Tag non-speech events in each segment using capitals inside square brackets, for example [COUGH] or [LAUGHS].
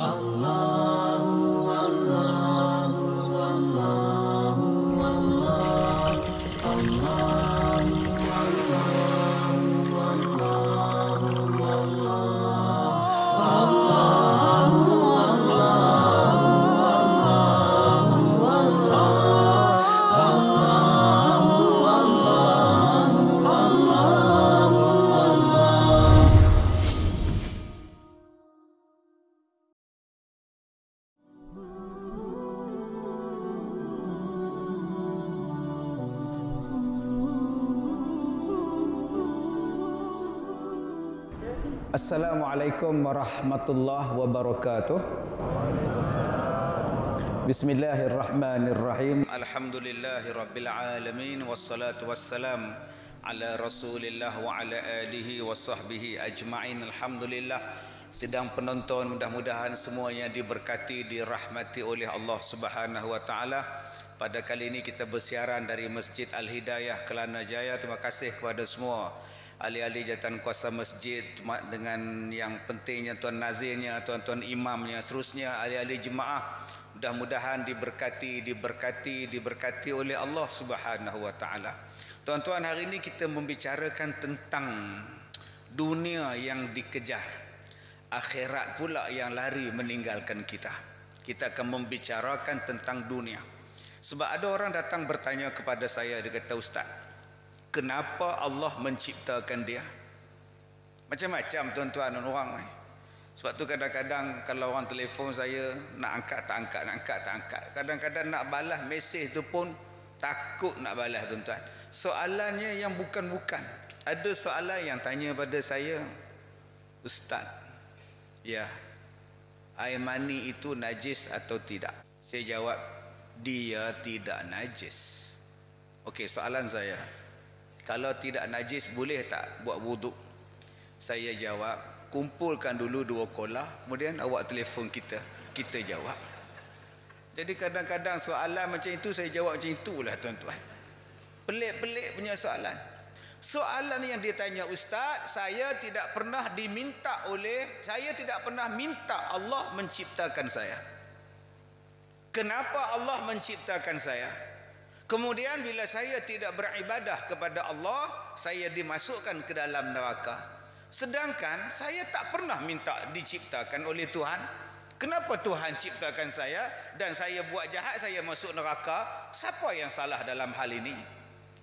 Allah. Assalamualaikum warahmatullahi wabarakatuh. Bismillahirrahmanirrahim. Alhamdulillahirabbil alamin wassalatu wassalam ala Rasulillah wa ala alihi wa sahbihi ajma'in. Alhamdulillah sedang penonton mudah-mudahan semuanya diberkati dirahmati oleh Allah Subhanahu wa taala. Pada kali ini kita bersiaran dari Masjid Al-Hidayah Kelana Jaya. Terima kasih kepada semua ahli-ahli jawatan kuasa masjid dengan yang pentingnya tuan nazirnya, tuan-tuan imamnya, seterusnya ahli-ahli jemaah mudah-mudahan diberkati, diberkati, diberkati oleh Allah Subhanahu wa taala. Tuan-tuan, hari ini kita membicarakan tentang dunia yang dikejar. Akhirat pula yang lari meninggalkan kita. Kita akan membicarakan tentang dunia. Sebab ada orang datang bertanya kepada saya dia kata ustaz, kenapa Allah menciptakan dia? Macam-macam tuan-tuan dan orang ni sebab tu kadang-kadang kalau orang telefon saya nak angkat tak angkat nak angkat tak angkat. Kadang-kadang nak balas mesej tu pun takut nak balas tuan-tuan. Soalannya yang bukan-bukan. Ada soalan yang tanya pada saya ustaz ya air mani itu najis atau tidak? Saya jawab dia tidak najis. Okey soalan saya kalau tidak najis boleh tak buat wuduk? Saya jawab kumpulkan dulu dua kolah kemudian awak telefon kita. Kita jawab. Jadi kadang-kadang soalan macam itu saya jawab macam itulah tuan-tuan. Pelik-pelik punya soalan. Soalan yang dia tanya ustaz saya tidak pernah diminta oleh saya tidak pernah minta Allah menciptakan saya. Kenapa Allah menciptakan saya Kemudian bila saya tidak beribadah kepada Allah, saya dimasukkan ke dalam neraka. Sedangkan saya tak pernah minta diciptakan oleh Tuhan. Kenapa Tuhan ciptakan saya dan saya buat jahat saya masuk neraka? Siapa yang salah dalam hal ini?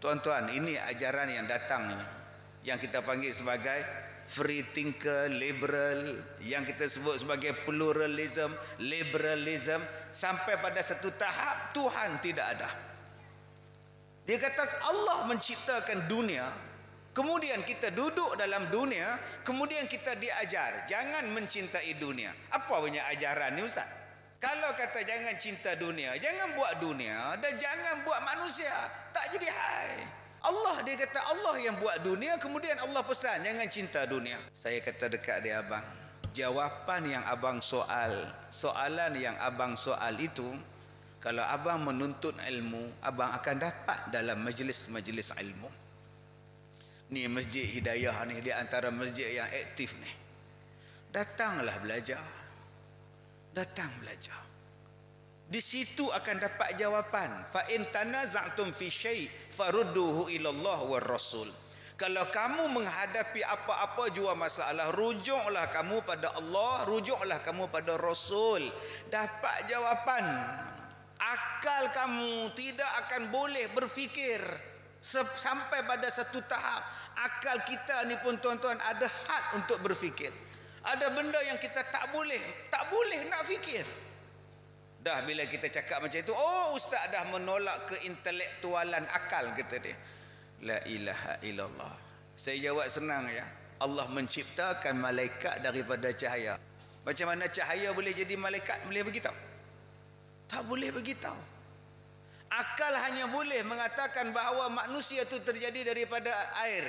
Tuan-tuan, ini ajaran yang datang ini. Yang kita panggil sebagai free thinker, liberal, yang kita sebut sebagai pluralism, liberalism sampai pada satu tahap Tuhan tidak ada. Dia kata Allah menciptakan dunia, kemudian kita duduk dalam dunia, kemudian kita diajar jangan mencintai dunia. Apa punya ajaran ni ustaz? Kalau kata jangan cinta dunia, jangan buat dunia dan jangan buat manusia, tak jadi hai. Allah dia kata Allah yang buat dunia, kemudian Allah pesan jangan cinta dunia. Saya kata dekat dia abang, jawapan yang abang soal, soalan yang abang soal itu kalau abang menuntut ilmu abang akan dapat dalam majlis-majlis ilmu. Ni masjid hidayah ni di antara masjid yang aktif ni. Datanglah belajar. Datang belajar. Di situ akan dapat jawapan. Fa in tanaza'tum fi syai' farudduhu ila Allah war rasul. Kalau kamu menghadapi apa-apa jua masalah rujuklah kamu pada Allah rujuklah kamu pada rasul. Dapat jawapan akal kamu tidak akan boleh berfikir sampai pada satu tahap. Akal kita ni pun tuan-tuan ada had untuk berfikir. Ada benda yang kita tak boleh tak boleh nak fikir. Dah bila kita cakap macam itu oh ustaz dah menolak keintelektualan akal kata dia. La ilaha illallah. Saya jawab senang ya. Allah menciptakan malaikat daripada cahaya. Macam mana cahaya boleh jadi malaikat? Boleh beritahu tak boleh beritahu. Akal hanya boleh mengatakan bahawa manusia itu terjadi daripada air.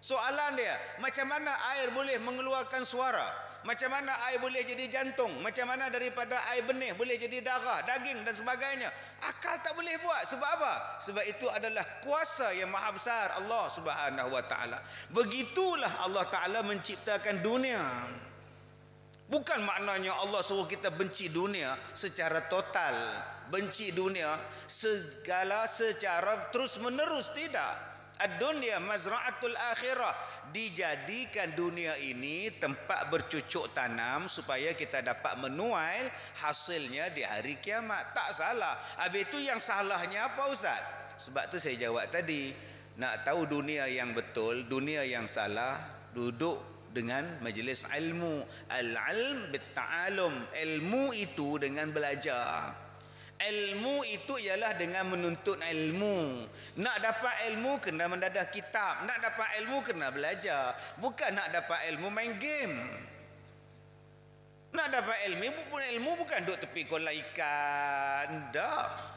Soalan dia, macam mana air boleh mengeluarkan suara? Macam mana air boleh jadi jantung? Macam mana daripada air benih boleh jadi darah, daging dan sebagainya? Akal tak boleh buat. Sebab apa? Sebab itu adalah kuasa yang maha besar Allah subhanahu wa ta'ala. Begitulah Allah ta'ala menciptakan dunia. Bukan maknanya Allah suruh kita benci dunia secara total. Benci dunia segala secara terus menerus tidak. Ad-dunya mazra'atul akhirah. Dijadikan dunia ini tempat bercucuk tanam supaya kita dapat menuai hasilnya di hari kiamat. Tak salah. Habis itu yang salahnya apa Ustaz? Sebab tu saya jawab tadi. Nak tahu dunia yang betul, dunia yang salah, duduk dengan majlis ilmu. Al-ilm bitta'alum. Ilmu itu dengan belajar. Ilmu itu ialah dengan menuntut ilmu. Nak dapat ilmu kena mendadah kitab. Nak dapat ilmu kena belajar. Bukan nak dapat ilmu main game. Nak dapat ilmu pun ilmu bukan duduk tepi kolam ikan. Dah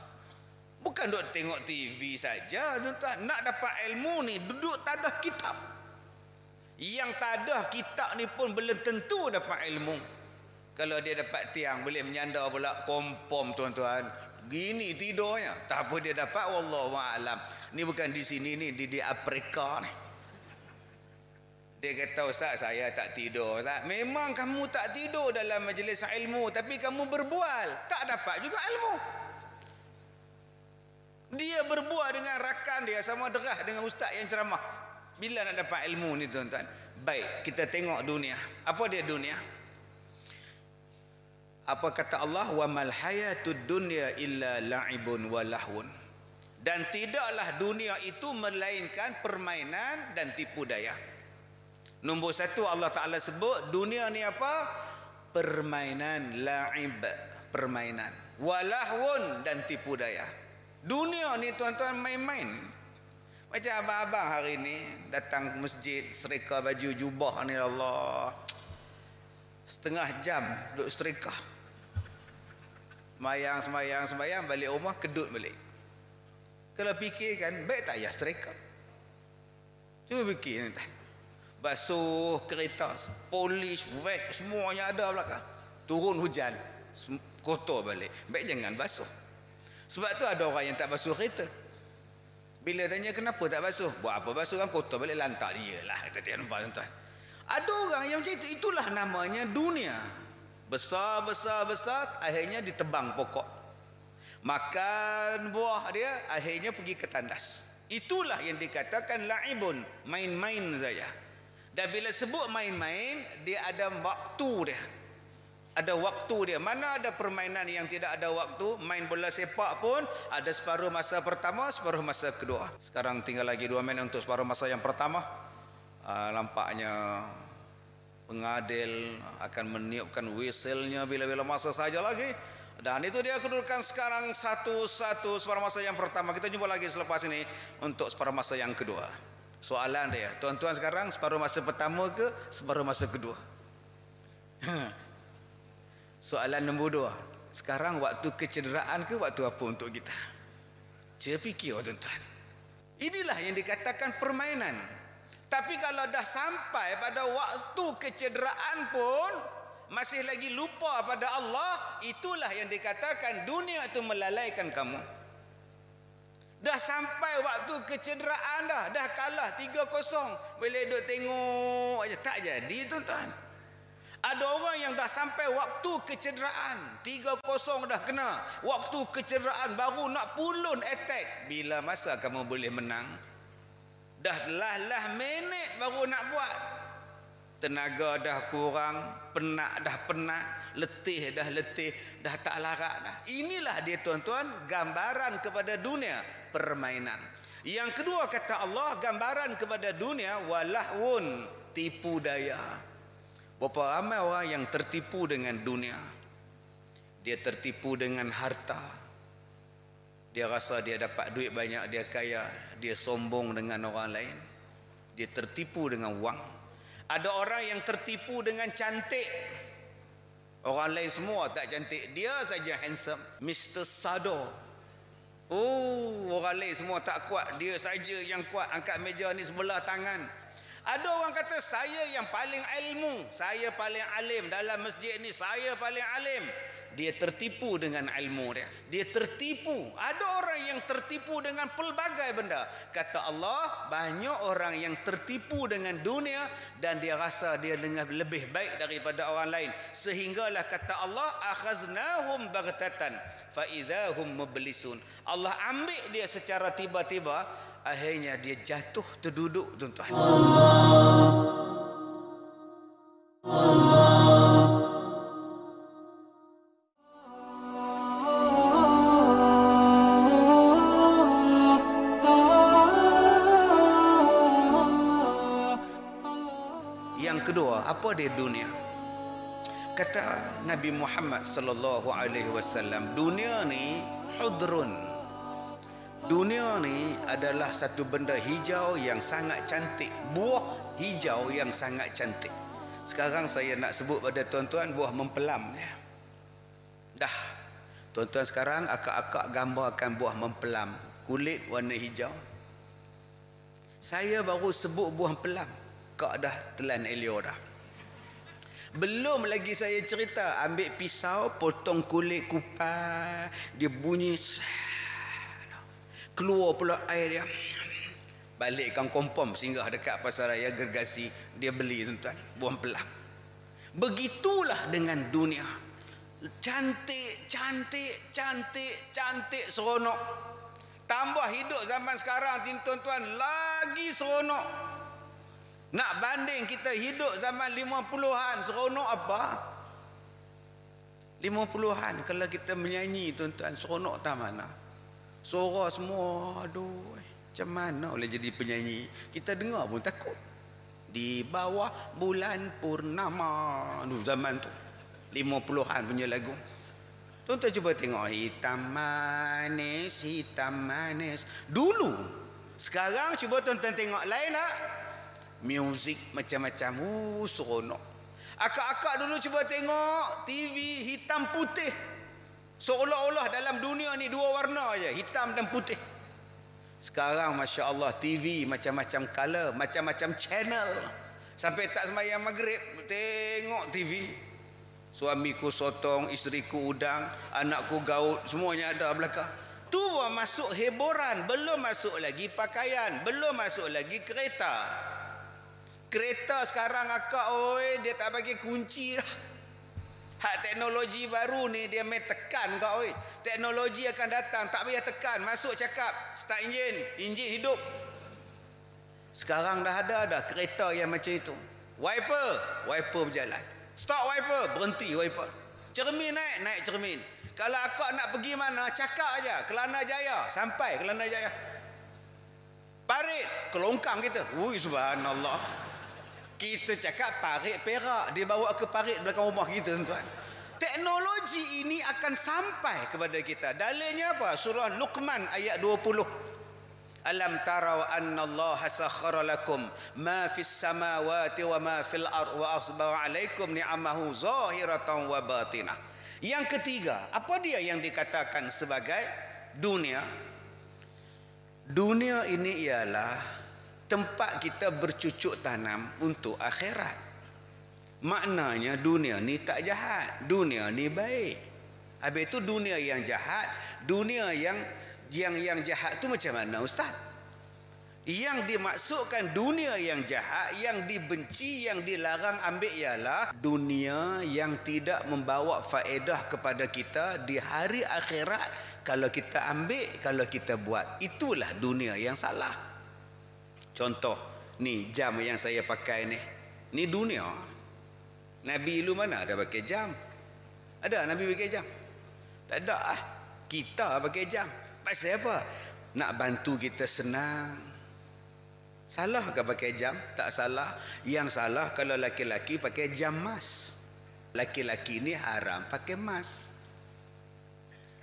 bukan duduk tengok TV saja tuan nak dapat ilmu ni duduk tadah kitab yang tak ada kitab ni pun belum tentu dapat ilmu. Kalau dia dapat tiang boleh menyandar pula kompom tuan-tuan. Gini tidurnya. Tak apa dia dapat wallahu alam. Ni bukan di sini ni di di Afrika ni. Dia kata Ustaz saya tak tidur Ustaz. Memang kamu tak tidur dalam majlis ilmu tapi kamu berbual. Tak dapat juga ilmu. Dia berbual dengan rakan dia sama derah dengan ustaz yang ceramah. Bila nak dapat ilmu ni tuan-tuan? Baik, kita tengok dunia. Apa dia dunia? Apa kata Allah? Wa mal hayatud dunya illa la'ibun wa lahun. Dan tidaklah dunia itu melainkan permainan dan tipu daya. Nombor satu Allah Ta'ala sebut dunia ni apa? Permainan la'ib. Permainan. Walahun dan tipu daya. Dunia ni tuan-tuan main-main. Macam abang-abang hari ni datang ke masjid serika baju jubah ni Allah. Setengah jam duduk serika. Semayang, semayang, semayang balik rumah kedut balik. Kalau fikir kan baik tak ya serika. Cuba fikir ni tak. Basuh kereta, polis, wek, semuanya ada belakang. Turun hujan, kotor balik. Baik jangan basuh. Sebab tu ada orang yang tak basuh kereta. Bila tanya kenapa tak basuh? Buat apa basuh kan kotor balik lantak dia lah. Kata dia nampak tuan Ada orang yang macam itu. Itulah namanya dunia. Besar, besar, besar. Akhirnya ditebang pokok. Makan buah dia. Akhirnya pergi ke tandas. Itulah yang dikatakan la'ibun. Main-main saja. Dan bila sebut main-main. Dia ada waktu dia ada waktu dia. Mana ada permainan yang tidak ada waktu, main bola sepak pun ada separuh masa pertama, separuh masa kedua. Sekarang tinggal lagi dua minit untuk separuh masa yang pertama. Uh, nampaknya pengadil akan meniupkan whistle-nya bila-bila masa saja lagi. Dan itu dia kedudukan sekarang satu-satu separuh masa yang pertama. Kita jumpa lagi selepas ini untuk separuh masa yang kedua. Soalan dia, tuan-tuan sekarang separuh masa pertama ke separuh masa kedua? [LAUGHS] Soalan nombor dua. Sekarang waktu kecederaan ke waktu apa untuk kita? Cuba fikir oh, tuan-tuan. Inilah yang dikatakan permainan. Tapi kalau dah sampai pada waktu kecederaan pun masih lagi lupa pada Allah, itulah yang dikatakan dunia itu melalaikan kamu. Dah sampai waktu kecederaan dah, dah kalah 3-0. Boleh duk tengok aja tak jadi tuan-tuan. Ada orang yang dah sampai waktu kecederaan. 3-0 dah kena. Waktu kecederaan baru nak pulun attack. Bila masa kamu boleh menang? Dah lah-lah minit baru nak buat. Tenaga dah kurang. Penat dah penat. Letih dah letih. Dah tak larat dah. Inilah dia tuan-tuan gambaran kepada dunia permainan. Yang kedua kata Allah gambaran kepada dunia walahun tipu daya. Berapa ramai orang yang tertipu dengan dunia. Dia tertipu dengan harta. Dia rasa dia dapat duit banyak, dia kaya. Dia sombong dengan orang lain. Dia tertipu dengan wang. Ada orang yang tertipu dengan cantik. Orang lain semua tak cantik. Dia saja handsome. Mr. Sado. Oh, orang lain semua tak kuat. Dia saja yang kuat. Angkat meja ni sebelah tangan. Ada orang kata saya yang paling ilmu, saya paling alim dalam masjid ni, saya paling alim. dia tertipu dengan ilmu dia. Dia tertipu. Ada orang yang tertipu dengan pelbagai benda. Kata Allah, banyak orang yang tertipu dengan dunia dan dia rasa dia dengan lebih baik daripada orang lain. Sehinggalah kata Allah, akhaznahum baghtatan fa idzahum mublisun. Allah ambil dia secara tiba-tiba, akhirnya dia jatuh terduduk tuan-tuan. Allah. apa dia dunia kata Nabi Muhammad sallallahu alaihi wasallam dunia ni hudrun dunia ni adalah satu benda hijau yang sangat cantik. Buah hijau yang sangat cantik. Sekarang saya nak sebut pada tuan-tuan buah mempelam ya. Dah. Tuan-tuan sekarang akak-akak gambarkan buah mempelam. Kulit warna hijau. Saya baru sebut buah pelam. Kak dah telan elio dah. Belum lagi saya cerita ambil pisau potong kulit kupas dia bunyi keluar pula air dia. Balikkan kompom singgah dekat pasar raya gergasi. Dia beli tuan buang pelang begitulah dengan dunia. Cantik cantik cantik cantik seronok. Tambah hidup zaman sekarang tuan-tuan lagi seronok. Nak banding kita hidup zaman 50-an seronok apa? 50-an kalau kita menyanyi tuan-tuan seronok tak mana? Suara semua aduh macam mana boleh jadi penyanyi? Kita dengar pun takut. Di bawah bulan purnama aduh zaman tu 50-an punya lagu. Tuan-tuan cuba tengok hitam manis, hitam manis. Dulu sekarang cuba tuan-tuan tengok lain tak? Muzik macam-macam. Uh, seronok. Akak-akak dulu cuba tengok TV hitam putih. Seolah-olah dalam dunia ni dua warna aja, hitam dan putih. Sekarang Masya Allah TV macam-macam color, macam-macam channel. Sampai tak semayang maghrib, tengok TV. Suamiku sotong, isteriku udang, anakku gaut, semuanya ada belakang. Tu masuk hiburan, belum masuk lagi pakaian, belum masuk lagi kereta. Kereta sekarang akak oi dia tak bagi kunci dah. Hak teknologi baru ni dia main tekan kau oi. Teknologi akan datang tak payah tekan, masuk cakap start enjin, enjin hidup. Sekarang dah ada dah kereta yang macam itu. Wiper, wiper berjalan. Stop wiper, berhenti wiper. Cermin naik, naik cermin. Kalau akak nak pergi mana, cakap aja. Kelana Jaya, sampai Kelana Jaya. Parit, kelongkang kita. Ui subhanallah. Kita cakap parit perak. Dia bawa ke parit belakang rumah kita tuan. Teknologi ini akan sampai kepada kita. Dalilnya apa? Surah Luqman ayat 20. Alam tarau anna Allah sakhara lakum ma fis samawati wa ma fil ard wa asbara alaikum ni'amahu zahiratan wa batinah. Yang ketiga, apa dia yang dikatakan sebagai dunia? Dunia ini ialah tempat kita bercucuk tanam untuk akhirat. Maknanya dunia ni tak jahat, dunia ni baik. Habis itu dunia yang jahat, dunia yang yang yang jahat tu macam mana ustaz? Yang dimaksudkan dunia yang jahat, yang dibenci, yang dilarang ambil ialah dunia yang tidak membawa faedah kepada kita di hari akhirat kalau kita ambil, kalau kita buat. Itulah dunia yang salah. Contoh, ni jam yang saya pakai ni. Ni dunia. Nabi lu mana ada pakai jam? Ada Nabi pakai jam? Tak ada ah. Kita pakai jam. Pasal apa? Nak bantu kita senang. Salah ke pakai jam? Tak salah. Yang salah kalau laki-laki pakai jam mas. Laki-laki ni haram pakai mas.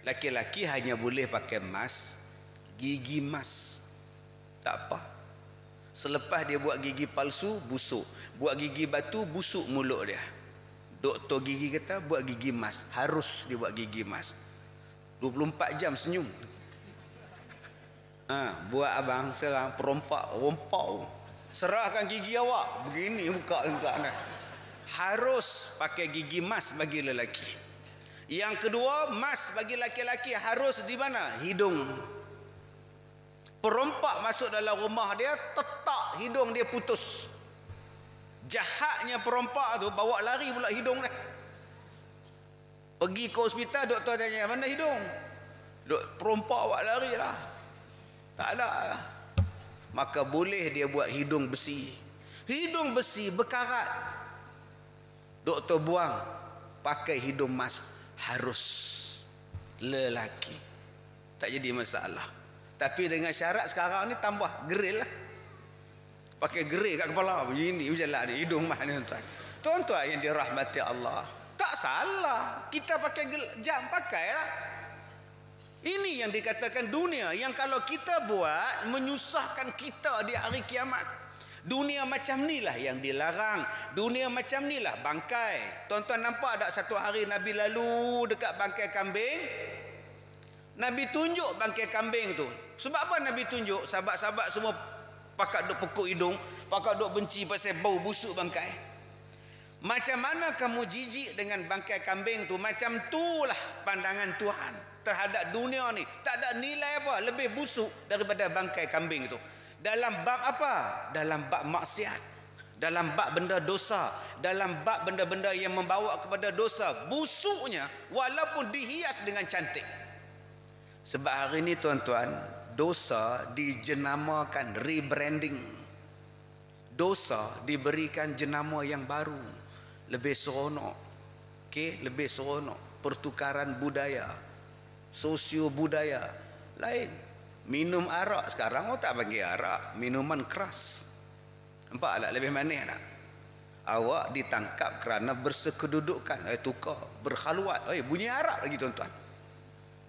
Laki-laki hanya boleh pakai mas gigi mas. Tak apa. Selepas dia buat gigi palsu, busuk. Buat gigi batu, busuk mulut dia. Doktor gigi kata, buat gigi emas. Harus dia buat gigi emas. 24 jam senyum. Ha, buat abang serang perompak, rompau. Serahkan gigi awak. Begini buka tuan Harus pakai gigi emas bagi lelaki. Yang kedua, mas bagi laki-laki harus di mana? Hidung. Perompak masuk dalam rumah dia, tetak hidung dia putus. Jahatnya perompak tu bawa lari pula hidung dia. Pergi ke hospital, doktor tanya, mana hidung? Dok, perompak awak lari lah. Tak ada. Maka boleh dia buat hidung besi. Hidung besi berkarat. Doktor buang. Pakai hidung mas. Harus. Lelaki. Tak jadi masalah. Tapi dengan syarat sekarang ni tambah geril lah. Pakai geril kat kepala. Begini. Macam lah ni. Hidung mas ni tuan. Tuan-tuan yang dirahmati Allah. Tak salah. Kita pakai jam. Pakai lah. Ini yang dikatakan dunia yang kalau kita buat menyusahkan kita di hari kiamat. Dunia macam ni lah yang dilarang. Dunia macam ni lah bangkai. Tuan-tuan nampak tak satu hari Nabi lalu dekat bangkai kambing? Nabi tunjuk bangkai kambing tu. Sebab apa Nabi tunjuk? Sahabat-sahabat semua pakat duk pekuk hidung. Pakat duk benci pasal bau busuk bangkai. Macam mana kamu jijik dengan bangkai kambing tu? Macam itulah pandangan Tuhan terhadap dunia ni tak ada nilai apa lebih busuk daripada bangkai kambing itu dalam bab apa dalam bab maksiat dalam bab benda dosa dalam bab benda-benda yang membawa kepada dosa busuknya walaupun dihias dengan cantik sebab hari ini tuan-tuan dosa dijenamakan rebranding. Dosa diberikan jenama yang baru lebih seronok. Okey lebih seronok. Pertukaran budaya sosio budaya lain. Minum arak sekarang orang tak panggil arak minuman keras. Nampak tak? Lebih manis tak? Awak ditangkap kerana bersekedudukan eh tukar berkhaluat eh bunyi arak lagi tuan-tuan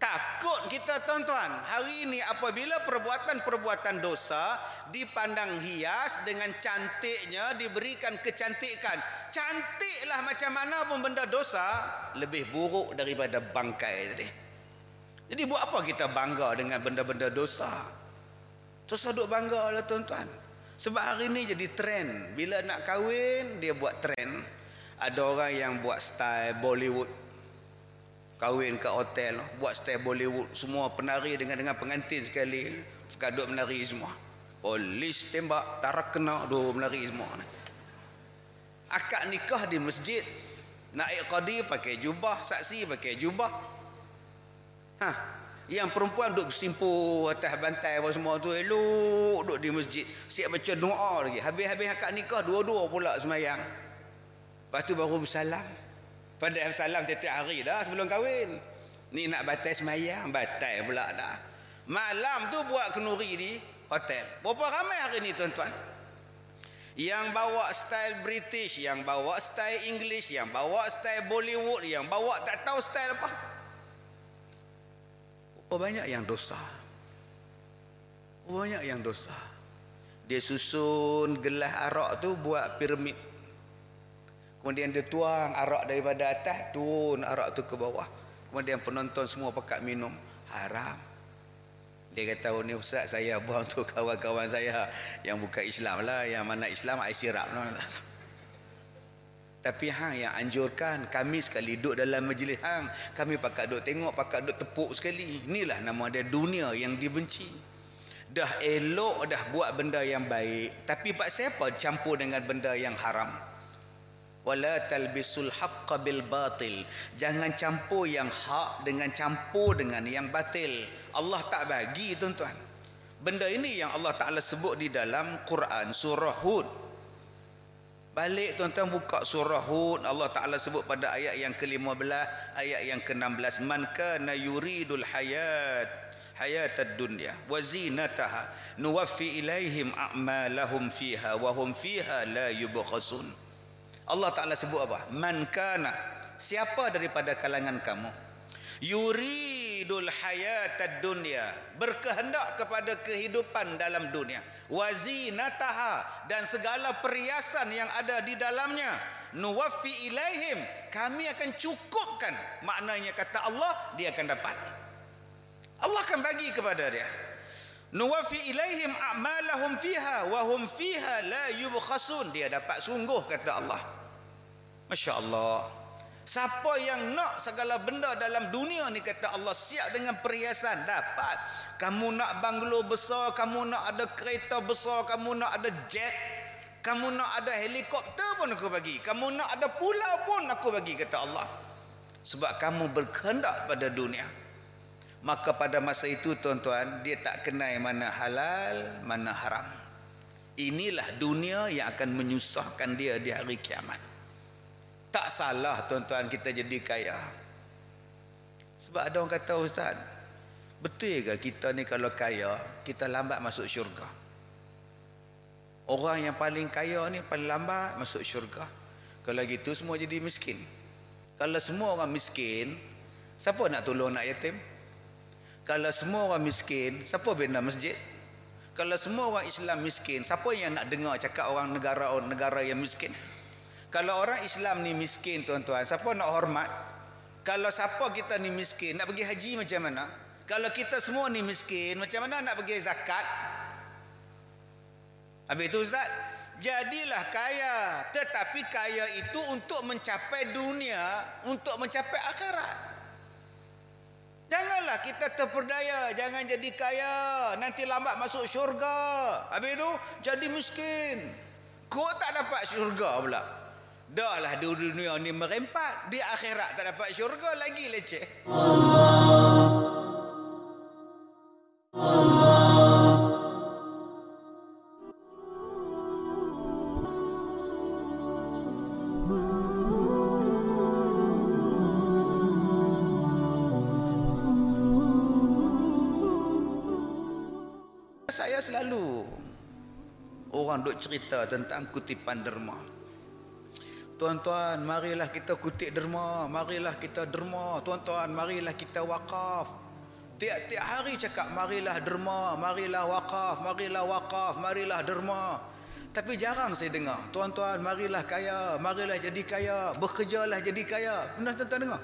Takut kita tuan-tuan hari ini apabila perbuatan-perbuatan dosa dipandang hias dengan cantiknya diberikan kecantikan. Cantiklah macam mana pun benda dosa lebih buruk daripada bangkai tadi. Jadi buat apa kita bangga dengan benda-benda dosa? Dosa duk bangga lah tuan-tuan. Sebab hari ni jadi trend. Bila nak kahwin, dia buat trend. Ada orang yang buat style Bollywood. Kahwin kat hotel, buat style Bollywood. Semua penari dengan dengan pengantin sekali. Kaduk menari semua. Polis tembak, tarak kena, dua menari semua. Akad nikah di masjid. Naik qadi pakai jubah, saksi pakai jubah. Hah, yang perempuan duduk bersimpu atas bantai apa semua tu elok duduk di masjid siap baca doa lagi habis-habis akad nikah dua-dua pula semayang lepas tu baru bersalam pada salam setiap hari dah sebelum kahwin ni nak batai semayang batai pula dah malam tu buat kenuri di hotel berapa ramai hari ni tuan-tuan yang bawa style British yang bawa style English yang bawa style Bollywood yang bawa tak tahu style apa Oh banyak yang dosa. Oh banyak yang dosa. Dia susun gelas arak tu buat piramid. Kemudian dia tuang arak daripada atas, turun arak tu ke bawah. Kemudian penonton semua pakat minum. Haram. Dia kata, oh ni Ustaz saya buang untuk kawan-kawan saya yang bukan Islam lah. Yang mana Islam, air sirap. Tapi hang yang anjurkan kami sekali duduk dalam majlis hang, kami pakat duduk tengok, pakat duduk tepuk sekali. Inilah nama dia dunia yang dibenci. Dah elok dah buat benda yang baik, tapi pak siapa campur dengan benda yang haram? Wala talbisul haqqa bil batil. Jangan campur yang hak dengan campur dengan yang batil. Allah tak bagi tuan-tuan. Benda ini yang Allah Taala sebut di dalam Quran surah Hud Balik tuan-tuan buka surah Hud Allah Taala sebut pada ayat yang ke-15 ayat yang ke-16 man kana yuridul hayat hayatad dunya wa zinataha nuwaffi ilaihim a'malahum fiha wa hum fiha la yubkhasun Allah Taala sebut apa? Man kana siapa daripada kalangan kamu? Yuri yuridul hayatad dunya berkehendak kepada kehidupan dalam dunia. Wazinataha dan segala perhiasan yang ada di dalamnya. Nuwaffi ilaihim kami akan cukupkan. Maknanya kata Allah dia akan dapat. Allah akan bagi kepada dia. Nuwaffi ilaihim a'malahum fiha wa hum fiha la yubkhasun. Dia dapat sungguh kata Allah Masya Allah Siapa yang nak segala benda dalam dunia ni kata Allah siap dengan perhiasan dapat. Kamu nak banglo besar, kamu nak ada kereta besar, kamu nak ada jet, kamu nak ada helikopter pun aku bagi. Kamu nak ada pulau pun aku bagi kata Allah. Sebab kamu berkehendak pada dunia. Maka pada masa itu tuan-tuan dia tak kenal mana halal, mana haram. Inilah dunia yang akan menyusahkan dia di hari kiamat. Tak salah tuan-tuan kita jadi kaya. Sebab ada orang kata ustaz, betul ke kita ni kalau kaya, kita lambat masuk syurga? Orang yang paling kaya ni paling lambat masuk syurga. Kalau gitu semua jadi miskin. Kalau semua orang miskin, siapa nak tolong nak yatim? Kalau semua orang miskin, siapa bina masjid? Kalau semua orang Islam miskin, siapa yang nak dengar cakap orang negara orang negara yang miskin? Kalau orang Islam ni miskin tuan-tuan, siapa nak hormat? Kalau siapa kita ni miskin, nak pergi haji macam mana? Kalau kita semua ni miskin, macam mana nak pergi zakat? Habis itu Ustaz, jadilah kaya. Tetapi kaya itu untuk mencapai dunia, untuk mencapai akhirat. Janganlah kita terperdaya, jangan jadi kaya, nanti lambat masuk syurga. Habis itu jadi miskin. Kau tak dapat syurga pula. Dah lah di dunia ni merempat. Di akhirat tak dapat syurga lagi leceh. Saya selalu orang duk cerita tentang kutipan derma. Tuan-tuan, marilah kita kutip derma, marilah kita derma. Tuan-tuan, marilah kita wakaf. Tiap-tiap hari cakap marilah derma, marilah wakaf, marilah wakaf, marilah derma. Tapi jarang saya dengar. Tuan-tuan, marilah kaya, marilah jadi kaya, bekerjalah jadi kaya. Pernah tuan-tuan dengar?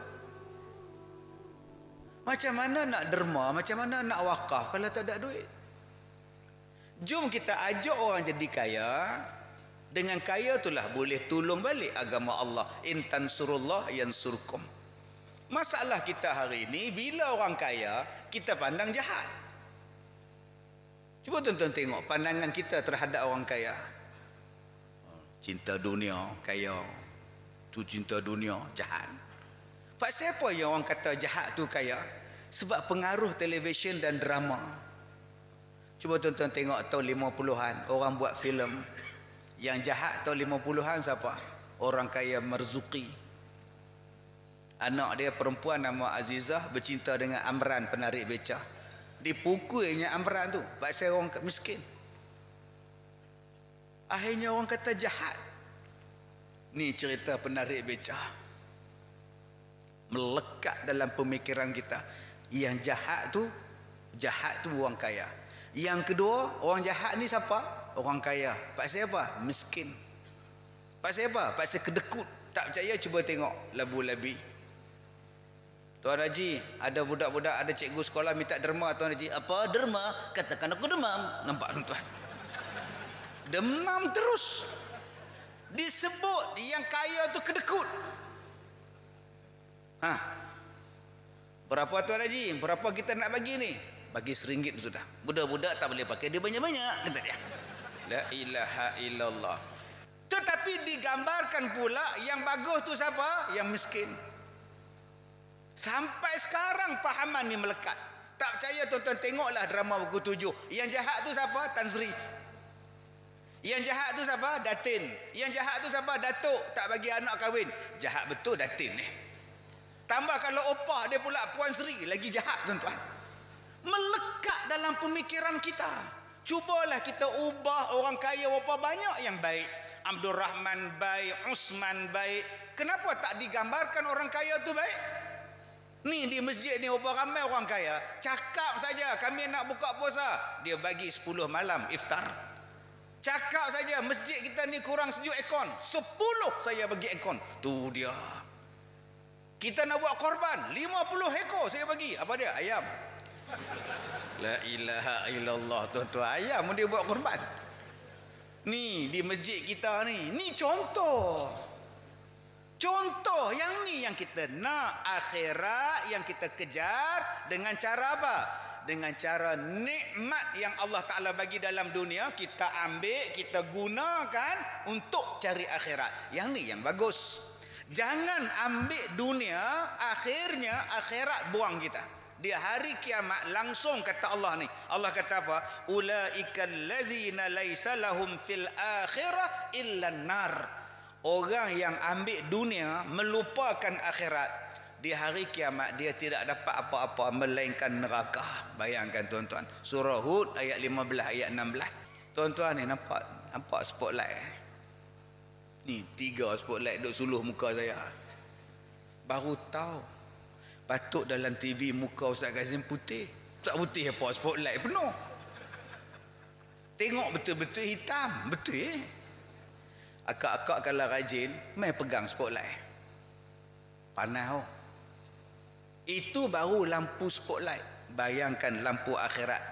Macam mana nak derma, macam mana nak wakaf kalau tak ada duit? Jom kita ajak orang jadi kaya, dengan kaya itulah boleh tolong balik agama Allah. Intan surullah yang surkum. Masalah kita hari ini, bila orang kaya, kita pandang jahat. Cuba tuan-tuan tengok pandangan kita terhadap orang kaya. Cinta dunia, kaya. Tu cinta dunia, jahat. Pak siapa yang orang kata jahat tu kaya? Sebab pengaruh televisyen dan drama. Cuba tuan-tuan tengok tahun 50-an, orang buat filem yang jahat tahun 50-an siapa? Orang kaya Marzuki. Anak dia perempuan nama Azizah bercinta dengan Amran penarik beca. Dipukulnya Amran tu. Pasal orang miskin. Akhirnya orang kata jahat. Ni cerita penarik beca. Melekat dalam pemikiran kita. Yang jahat tu, jahat tu orang kaya. Yang kedua, orang jahat ni siapa? Orang kaya. Pasal apa? Miskin. Pasal apa? Pasal kedekut. Tak percaya cuba tengok labu-labi. Tuan Haji, ada budak-budak, ada cikgu sekolah minta derma Tuan Haji. Apa derma? Katakan aku demam. Nampak tuan? Demam terus. Disebut yang kaya tu kedekut. Ha. Berapa Tuan Haji? Berapa kita nak bagi ni? Bagi seringgit sudah. Budak-budak tak boleh pakai dia banyak-banyak. Kata dia. La ilaha illallah. Tetapi digambarkan pula yang bagus tu siapa? Yang miskin. Sampai sekarang pahaman ni melekat. Tak percaya tuan-tuan tengoklah drama buku tujuh. Yang jahat tu siapa? Tanzri. Yang jahat tu siapa? Datin. Yang jahat tu siapa? Datuk. Tak bagi anak kahwin. Jahat betul Datin ni. Tambah kalau opah dia pula Puan Sri. Lagi jahat tuan-tuan. Melekat dalam pemikiran kita. Cubalah kita ubah orang kaya berapa banyak yang baik. Abdul Rahman baik, Usman baik. Kenapa tak digambarkan orang kaya tu baik? Ni di masjid ni berapa ramai orang kaya. Cakap saja kami nak buka puasa. Dia bagi 10 malam iftar. Cakap saja masjid kita ni kurang sejuk ekon. 10 saya bagi ekon. Tu dia. Kita nak buat korban. 50 ekor saya bagi. Apa dia? Ayam. La ilaha illallah. Tuan-tuan ayam dia buat korban. Ni di masjid kita ni. Ni contoh. Contoh yang ni yang kita nak akhirat yang kita kejar dengan cara apa? Dengan cara nikmat yang Allah Taala bagi dalam dunia kita ambil, kita gunakan untuk cari akhirat. Yang ni yang bagus. Jangan ambil dunia akhirnya akhirat buang kita. Di hari kiamat langsung kata Allah ni. Allah kata apa? Ulaikal ladzina laisa lahum fil akhirah illa nar. Orang yang ambil dunia melupakan akhirat di hari kiamat dia tidak dapat apa-apa melainkan neraka. Bayangkan tuan-tuan. Surah Hud ayat 15 ayat 16. Tuan-tuan ni nampak nampak spotlight. Ni tiga spotlight duk suluh muka saya. Baru tahu. Patut dalam TV muka Ustaz Gazim putih. Tak putih apa spotlight penuh. Tengok betul-betul hitam. Betul eh? akak-akak kalau rajin main pegang spotlight panas oh. itu baru lampu spotlight bayangkan lampu akhirat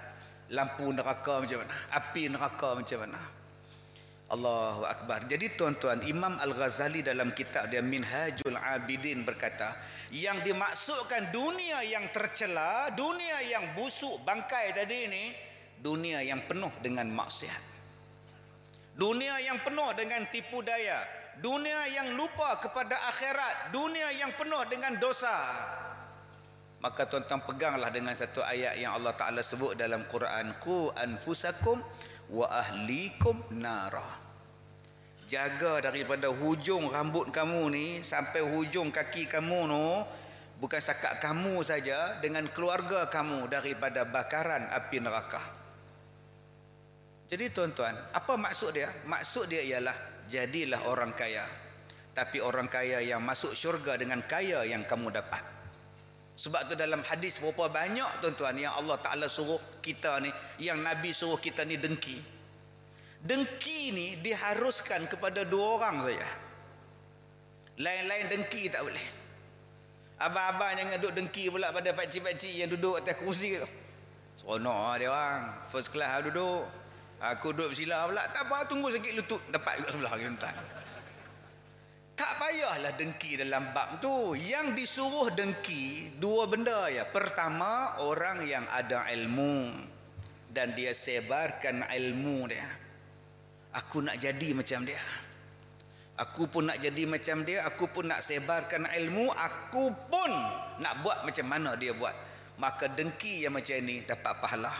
lampu neraka macam mana api neraka macam mana Allahu Akbar. Jadi tuan-tuan Imam Al-Ghazali dalam kitab dia Minhajul Abidin berkata yang dimaksudkan dunia yang tercela dunia yang busuk bangkai tadi ini dunia yang penuh dengan maksiat. Dunia yang penuh dengan tipu daya. Dunia yang lupa kepada akhirat. Dunia yang penuh dengan dosa. Maka tuan-tuan peganglah dengan satu ayat yang Allah Taala sebut dalam Quran. Ku anfusakum wa ahlikum nara jaga daripada hujung rambut kamu ni sampai hujung kaki kamu tu bukan setakat kamu saja dengan keluarga kamu daripada bakaran api neraka jadi tuan-tuan, apa maksud dia? Maksud dia ialah jadilah orang kaya. Tapi orang kaya yang masuk syurga dengan kaya yang kamu dapat. Sebab tu dalam hadis berapa banyak tuan-tuan yang Allah Taala suruh kita ni, yang Nabi suruh kita ni dengki. Dengki ni diharuskan kepada dua orang saja. Lain-lain dengki tak boleh. Abang-abang jangan duduk dengki pula pada pakcik-pakcik yang duduk atas kursi tu. Seronok dia orang. First class duduk. Aku duduk bersila pula. Tak apa, tunggu sikit lutut. Dapat juga sebelah lagi tuan. Tak payahlah dengki dalam bab tu. Yang disuruh dengki, dua benda ya. Pertama, orang yang ada ilmu. Dan dia sebarkan ilmu dia. Aku nak jadi macam dia. Aku pun nak jadi macam dia. Aku pun nak sebarkan ilmu. Aku pun nak buat macam mana dia buat. Maka dengki yang macam ni dapat pahala.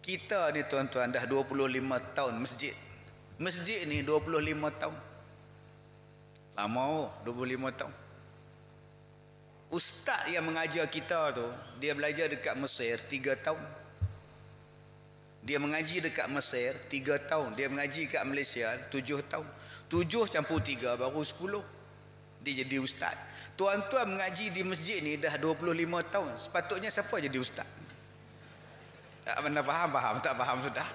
Kita ni tuan-tuan dah 25 tahun masjid. Masjid ni 25 tahun. Lama oh, 25 tahun. Ustaz yang mengajar kita tu, dia belajar dekat Mesir 3 tahun. Dia mengaji dekat Mesir 3 tahun. Dia mengaji dekat Malaysia 7 tahun. 7 campur 3 baru 10. Dia jadi ustaz. Tuan-tuan mengaji di masjid ni dah 25 tahun. Sepatutnya siapa jadi ustaz? Tak pernah faham, faham. Tak faham sudah.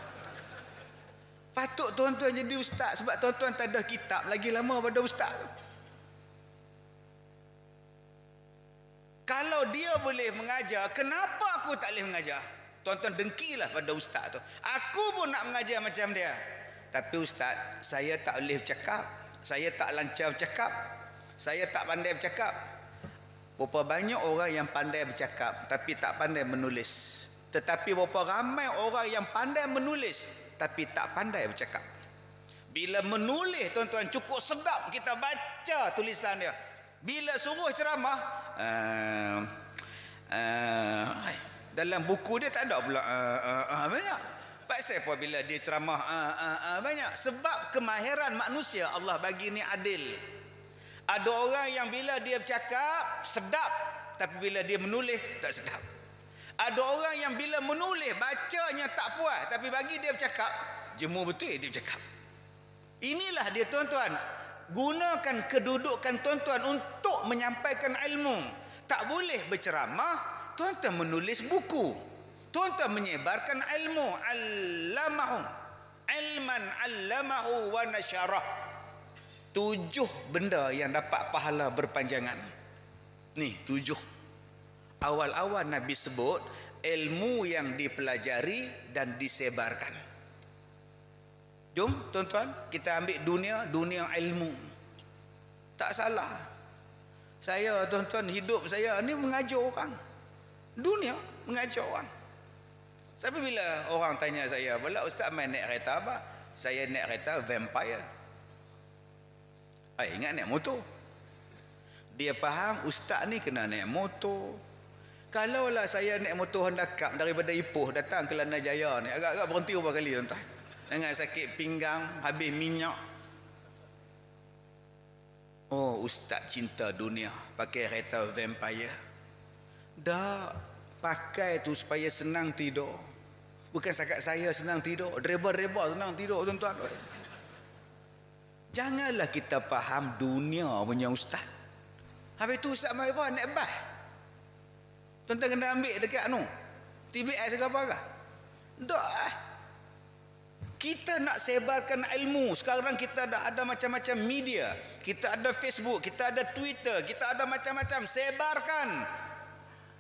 Patut tuan-tuan jadi ustaz. Sebab tuan-tuan tak ada kitab lagi lama pada ustaz. Kalau dia boleh mengajar, kenapa aku tak boleh mengajar? Tuan-tuan dengkilah pada ustaz tu. Aku pun nak mengajar macam dia. Tapi ustaz, saya tak boleh bercakap. Saya tak lancar bercakap. Saya tak pandai bercakap. Berapa banyak orang yang pandai bercakap tapi tak pandai menulis. Tetapi berapa ramai orang yang pandai menulis tapi tak pandai bercakap. Bila menulis tuan-tuan cukup sedap kita baca tulisan dia. Bila suruh ceramah uh, uh, dalam buku dia tak ada pula uh, uh, uh, banyak. Pasal apa bila dia ceramah uh, uh, uh, banyak? Sebab kemahiran manusia Allah bagi ni adil. Ada orang yang bila dia bercakap sedap tapi bila dia menulis tak sedap. Ada orang yang bila menulis bacanya tak puas tapi bagi dia bercakap jemu betul dia bercakap. Inilah dia tuan-tuan. gunakan kedudukan tuan-tuan untuk menyampaikan ilmu. Tak boleh berceramah tuan-tuan menulis buku. Tuan-tuan menyebarkan ilmu. Allamahu ilman allamahu wa nasyarah. Tujuh benda yang dapat pahala berpanjangan. Ni tujuh awal-awal Nabi sebut ilmu yang dipelajari dan disebarkan Jom tuan-tuan kita ambil dunia dunia ilmu. Tak salah. Saya tuan-tuan hidup saya ni mengajar orang. Dunia mengajar orang. Tapi bila orang tanya saya, "Bala ustaz main naik kereta apa?" Saya naik kereta vampire. Ai ingat naik motor. Dia faham ustaz ni kena naik motor. Kalaulah saya naik motor Honda Cup daripada Ipoh datang ke Lana Jaya ni, agak-agak berhenti beberapa kali tuan-tuan. Dengan sakit pinggang habis minyak. Oh ustaz cinta dunia pakai kereta vampire. Dah pakai tu supaya senang tidur. Bukan sakat saya senang tidur driver-driver senang tidur tuan-tuan. Janganlah kita faham dunia punya ustaz. Habis tu ustaz mai apa naik bas tuan-tuan kena ambil dekat anu TBS ke apa ke dah kita nak sebarkan ilmu. Sekarang kita ada ada macam-macam media. Kita ada Facebook kita ada Twitter kita ada macam-macam. Sebarkan.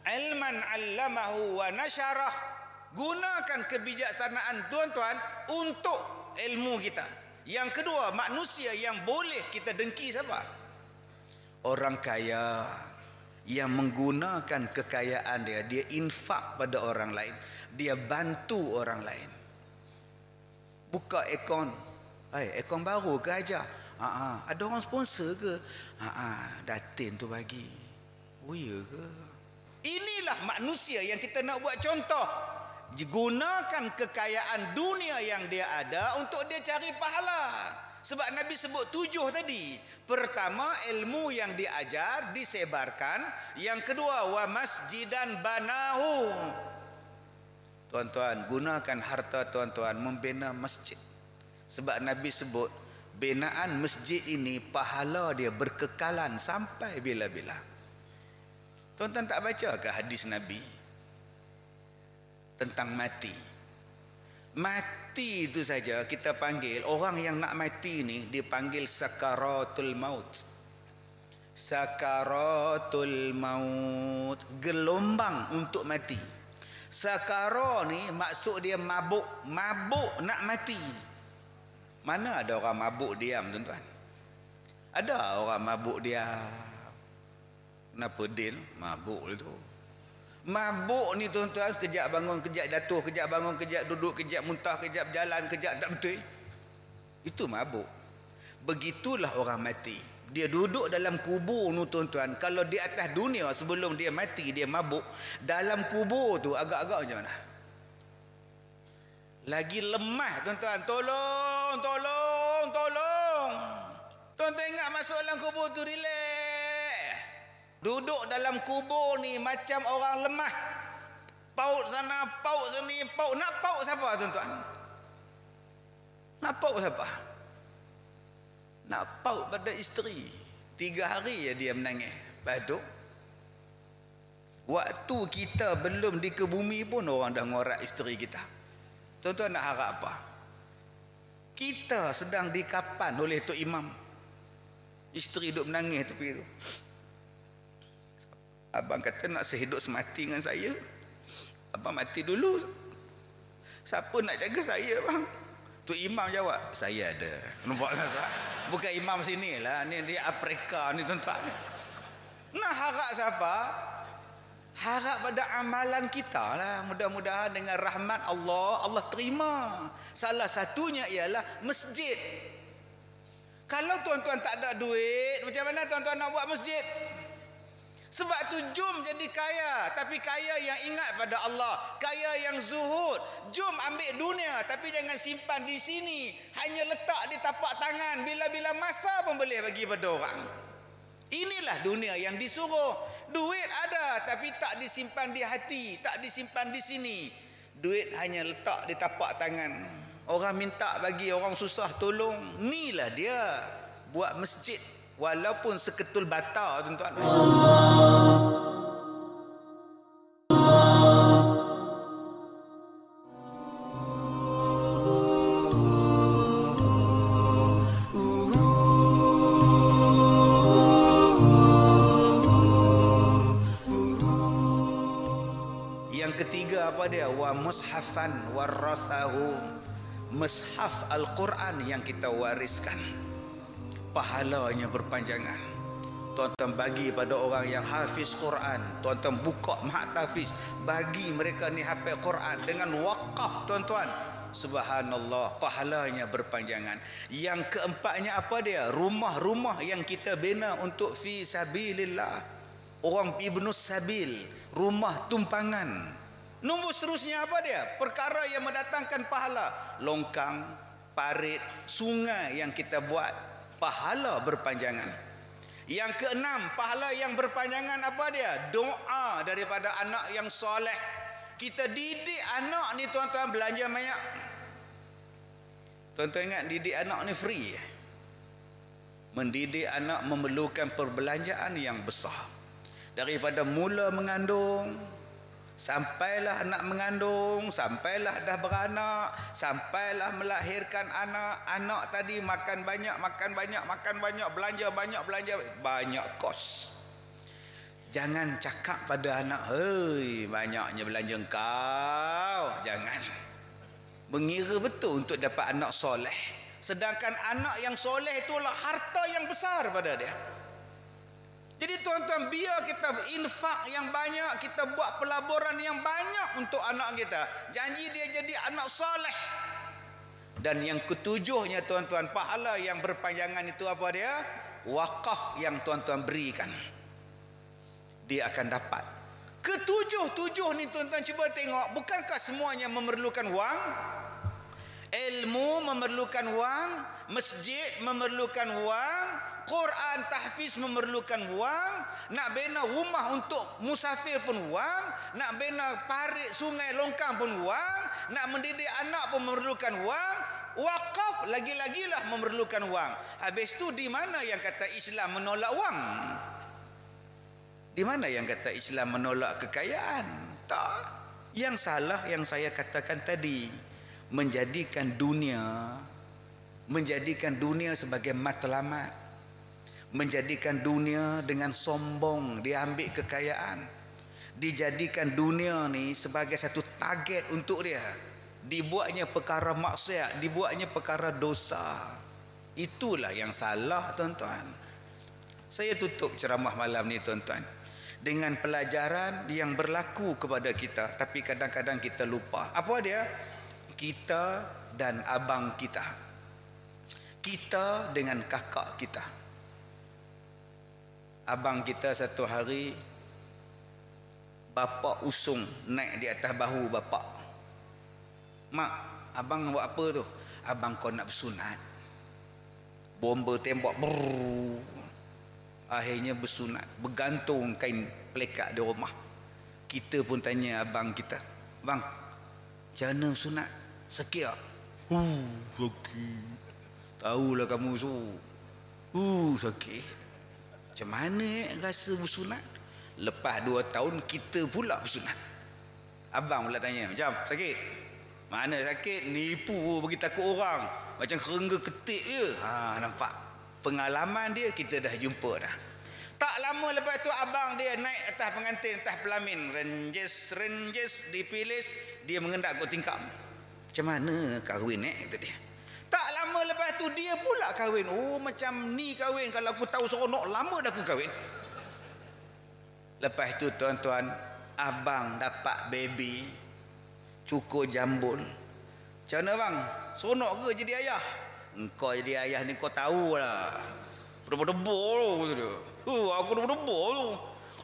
Ilman allamahu wa nasyarah. Gunakan kebijaksanaan tuan-tuan untuk ilmu kita. Yang kedua manusia yang boleh kita dengki siapa? Orang kaya yang menggunakan kekayaan dia dia infak pada orang lain. Dia bantu orang lain. Buka akaun hai akaun baru ke aja ha, ha ada orang sponsor ke? Ha ha datin tu bagi. Oh ya ke? Inilah manusia yang kita nak buat contoh. Gunakan kekayaan dunia yang dia ada untuk dia cari pahala sebab Nabi sebut tujuh tadi pertama ilmu yang diajar disebarkan yang kedua wa masjidan banahu Tuan-tuan, gunakan harta tuan-tuan membina masjid. Sebab Nabi sebut, binaan masjid ini pahala dia berkekalan sampai bila-bila. Tuan-tuan tak baca ke hadis Nabi? Tentang mati. Mati itu saja kita panggil, orang yang nak mati ini dipanggil sakaratul maut. Sakaratul maut. Gelombang untuk mati. Sakara ni maksud dia mabuk. Mabuk nak mati. Mana ada orang mabuk diam tuan-tuan? Ada orang mabuk diam. Kenapa Din? Mabuk itu. Mabuk ni tuan-tuan kejap bangun, kejap jatuh, kejap bangun, kejap duduk, kejap muntah, kejap jalan, kejap tak betul. Itu mabuk. Begitulah orang mati. Dia duduk dalam kubur tu tuan-tuan. Kalau di atas dunia sebelum dia mati dia mabuk. Dalam kubur tu agak-agak macam mana? Lagi lemah tuan-tuan. Tolong tolong tolong. Tuan-tuan ingat masuk dalam kubur tu relax duduk dalam kubur ni macam orang lemah. Paut sana paut sini. Paut nak paut siapa tuan-tuan? Nak paut siapa? Nak paut pada isteri. Tiga hari ya dia menangis. Lepas tu waktu kita belum di ke bumi pun orang dah ngorak isteri kita. Tuan-tuan nak harap apa? Kita sedang dikapan oleh Tok Imam. Isteri duduk menangis tepi tu abang kata nak sehidup semati dengan saya abang mati dulu siapa nak jaga saya bang Tu imam jawab, saya ada. Nampak tak? Bukan imam sini lah. Ni di Afrika ni tuan-tuan. Nah harap siapa? Harap pada amalan kita lah. Mudah-mudahan dengan rahmat Allah, Allah terima. Salah satunya ialah masjid. Kalau tuan-tuan tak ada duit, macam mana tuan-tuan nak buat masjid? Sebab tu jom jadi kaya. Tapi kaya yang ingat pada Allah. Kaya yang zuhud. Jom ambil dunia. Tapi jangan simpan di sini. Hanya letak di tapak tangan. Bila-bila masa pun boleh bagi pada orang. Inilah dunia yang disuruh. Duit ada. Tapi tak disimpan di hati. Tak disimpan di sini. Duit hanya letak di tapak tangan. Orang minta bagi orang susah tolong. Inilah dia. buat masjid walaupun seketul bata tuan-tuan. Yang ketiga apa dia? Wa mushafan warathahu. Mushaf Al-Quran yang kita wariskan. Pahalanya berpanjangan. Tuan-tuan bagi pada orang yang hafiz Quran. Tuan-tuan buka mahat hafiz. Bagi mereka ni hafal Quran dengan wakaf tuan-tuan. Subhanallah, pahalanya berpanjangan. Yang keempatnya apa dia? Rumah-rumah yang kita bina untuk fi sabilillah. Orang ibnu sabil, rumah tumpangan. Nombor seterusnya apa dia? Perkara yang mendatangkan pahala. Longkang, parit, sungai yang kita buat. Pahala berpanjangan. Yang keenam, pahala yang berpanjangan apa dia? Doa daripada anak yang soleh. Kita didik anak ni tuan-tuan belanja banyak. Tuan-tuan ingat didik anak ni free. Mendidik anak memerlukan perbelanjaan yang besar. Daripada mula mengandung, Sampailah anak mengandung, sampailah dah beranak, sampailah melahirkan anak, anak tadi makan banyak, makan banyak, makan banyak, belanja banyak, belanja banyak kos. Jangan cakap pada anak, "Hei, banyaknya belanja engkau." Jangan. Mengira betul untuk dapat anak soleh. Sedangkan anak yang soleh itulah harta yang besar pada dia. Jadi tuan-tuan biar kita infak yang banyak, kita buat pelaburan yang banyak untuk anak kita. Janji dia jadi anak soleh. Dan yang ketujuhnya tuan-tuan, pahala yang berpanjangan itu apa dia? Wakaf yang tuan-tuan berikan. Dia akan dapat. Ketujuh-tujuh ni tuan-tuan cuba tengok, bukankah semuanya memerlukan wang? Ilmu memerlukan wang, masjid memerlukan wang, Quran tahfiz memerlukan wang, nak bina rumah untuk musafir pun wang, nak bina parit sungai longkang pun wang, nak mendidik anak pun memerlukan wang, wakaf lagi-lagilah memerlukan wang. Habis tu di mana yang kata Islam menolak wang? Di mana yang kata Islam menolak kekayaan? Tak. Yang salah yang saya katakan tadi menjadikan dunia menjadikan dunia sebagai matlamat menjadikan dunia dengan sombong diambil kekayaan dijadikan dunia ni sebagai satu target untuk dia. Dibuatnya perkara maksiat dibuatnya perkara dosa. Itulah yang salah tuan-tuan. Saya tutup ceramah malam ni tuan-tuan dengan pelajaran yang berlaku kepada kita tapi kadang-kadang kita lupa. Apa dia? Kita dan abang kita kita dengan kakak kita. Abang kita satu hari bapa usung naik di atas bahu bapa. Mak abang buat apa tu? Abang kau nak bersunat. Bomba tembak brrr. akhirnya bersunat bergantung kain pelekat di rumah. Kita pun tanya abang kita bang mana sunat? Sakit tak huh sakit tahulah kamu tu huh sakit macam mana rasa bersunat? Lepas dua tahun kita pula bersunat. Abang pula tanya, macam sakit? Mana sakit? Nipu bagi takut orang. Macam kerengga ketik je. Ha, nampak? Pengalaman dia kita dah jumpa dah. Tak lama lepas tu abang dia naik atas pengantin, atas pelamin. Renjes, renjes, dipilih. Dia mengendak kot tingkap. Macam mana kahwin eh? Kata dia. Lama lepas tu dia pula kahwin. Oh macam ni kahwin. Kalau aku tahu seronok lama dah aku kahwin. Lepas tu tuan-tuan. Abang dapat baby. Cukur jambul. Macam mana bang? Seronok ke jadi ayah? Engkau jadi ayah ni kau tahulah. Berdebur-debur tu. Uh, aku berdebur tu.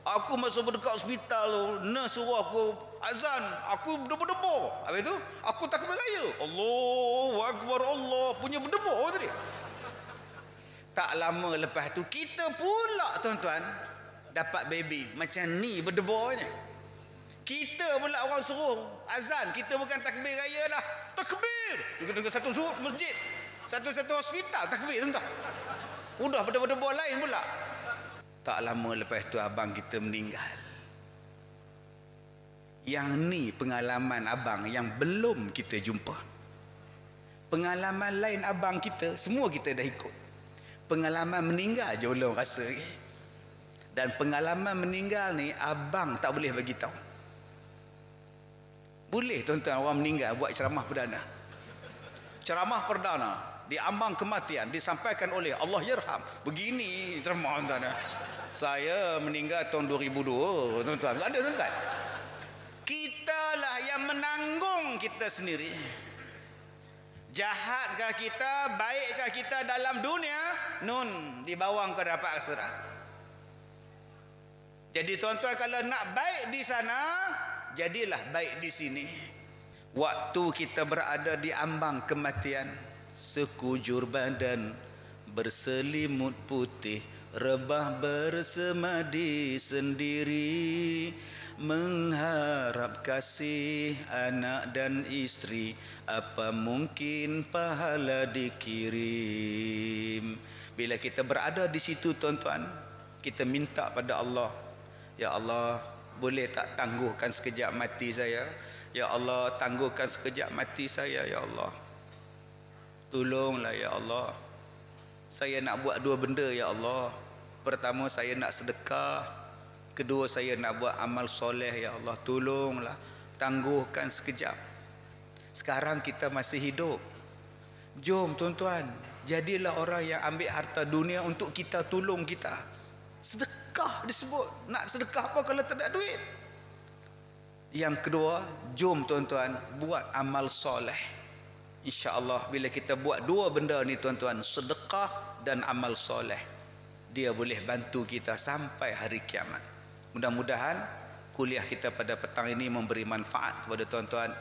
Aku masuk berdekat hospital tu. Nurse suruh aku azan. Aku berdebur-debur. Habis tu, aku tak raya. Allahu Akbar Allah. Punya berdebur tadi. Tak lama lepas tu, kita pula tuan-tuan. Dapat baby. Macam ni berdeburnya. Kita pula orang suruh azan. Kita bukan takbir raya lah. Takbir. Dengan satu suruh masjid. Satu-satu hospital takbir tuan-tuan. Udah berdebur-debur lain pula. Tak lama lepas tu abang kita meninggal. Yang ni pengalaman abang yang belum kita jumpa. Pengalaman lain abang kita, semua kita dah ikut. Pengalaman meninggal je belum rasa. Dan pengalaman meninggal ni abang tak boleh bagi tahu. Boleh tuan-tuan orang meninggal buat ceramah perdana. Ceramah perdana di ambang kematian disampaikan oleh Allah Yerham. Begini ceramah tuan-tuan. Saya meninggal tahun 2002 tuan-tuan. Ada tuan-tuan? Kita lah yang menanggung kita sendiri. Jahatkah kita, baikkah kita dalam dunia? Nun, di bawah kau dapat akhirat. Jadi tuan-tuan kalau nak baik di sana, jadilah baik di sini. Waktu kita berada di ambang kematian, sekujur badan berselimut putih, rebah bersemadi sendiri, mengharap kasih anak dan istri, apa mungkin pahala dikirim. Bila kita berada di situ tuan-tuan, kita minta pada Allah, Ya Allah, boleh tak tangguhkan sekejap mati saya? Ya Allah tangguhkan sekejap mati saya ya Allah. Tolonglah ya Allah. Saya nak buat dua benda ya Allah. Pertama saya nak sedekah kedua saya nak buat amal soleh ya Allah tolonglah tangguhkan sekejap. Sekarang kita masih hidup. Jom tuan-tuan jadilah orang yang ambil harta dunia untuk kita tolong kita. Sedekah disebut. Nak sedekah apa kalau tak ada duit? Yang kedua jom tuan-tuan buat amal soleh. insya-Allah bila kita buat dua benda ni tuan-tuan sedekah dan amal soleh dia boleh bantu kita sampai hari kiamat mudah-mudahan kuliah kita pada petang ini memberi manfaat kepada tuan-tuan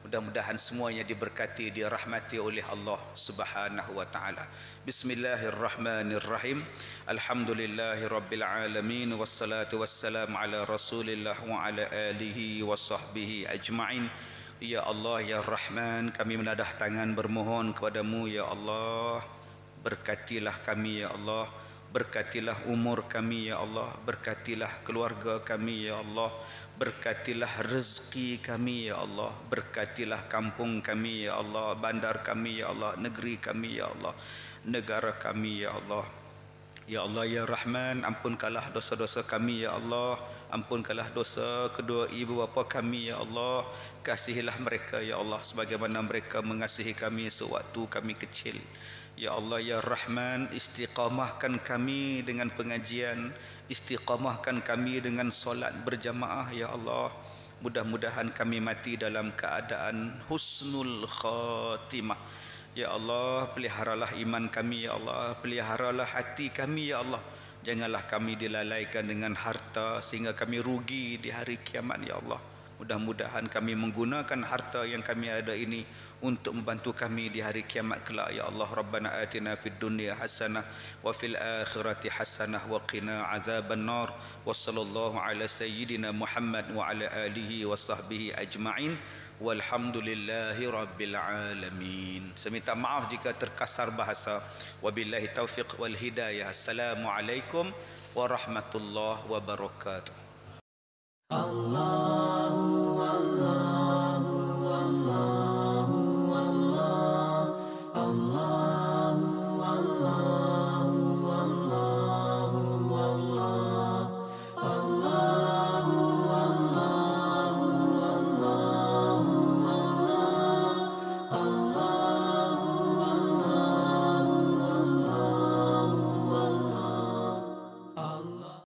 Mudah-mudahan semuanya diberkati, dirahmati oleh Allah Subhanahu wa taala. Bismillahirrahmanirrahim. Alhamdulillahirabbil alamin wassalatu wassalamu ala Rasulillah wa ala alihi wa sahbihi ajma'in. Ya Allah ya Rahman, kami menadah tangan bermohon kepadamu ya Allah. Berkatilah kami ya Allah. Berkatilah umur kami ya Allah. Berkatilah keluarga kami ya Allah. Berkatilah rezeki kami ya Allah. Berkatilah kampung kami ya Allah. Bandar kami ya Allah. Negeri kami ya Allah. Negara kami ya Allah. Ya Allah ya Rahman Ampunkanlah dosa-dosa kami ya Allah. Ampunkanlah dosa kedua ibu bapa kami ya Allah Kasihilah mereka ya Allah. Sebagaimana mereka mengasihi kami sewaktu kami kecil. Ya Allah ya Rahman istiqamahkan kami dengan pengajian. Istiqamahkan kami dengan solat berjamaah ya Allah. Mudah-mudahan kami mati dalam keadaan husnul khatimah. Ya Allah peliharalah iman kami ya Allah. Peliharalah hati kami ya Allah. Janganlah kami dilalaikan dengan harta sehingga kami rugi di hari kiamat ya Allah mudah-mudahan kami menggunakan harta yang kami ada ini untuk membantu kami di hari kiamat kelak. Ya Allah Rabbana atina fid dunya hasanah wa fil akhirati hasanah wa qina azaban nar wa sallallahu ala sayyidina Muhammad wa ala alihi wa sahbihi ajma'in. Walhamdulillahi rabbil alamin. Saya minta maaf jika terkasar bahasa. Wabillahi taufiq wal hidayah. Assalamualaikum warahmatullahi wabarakatuh. Allah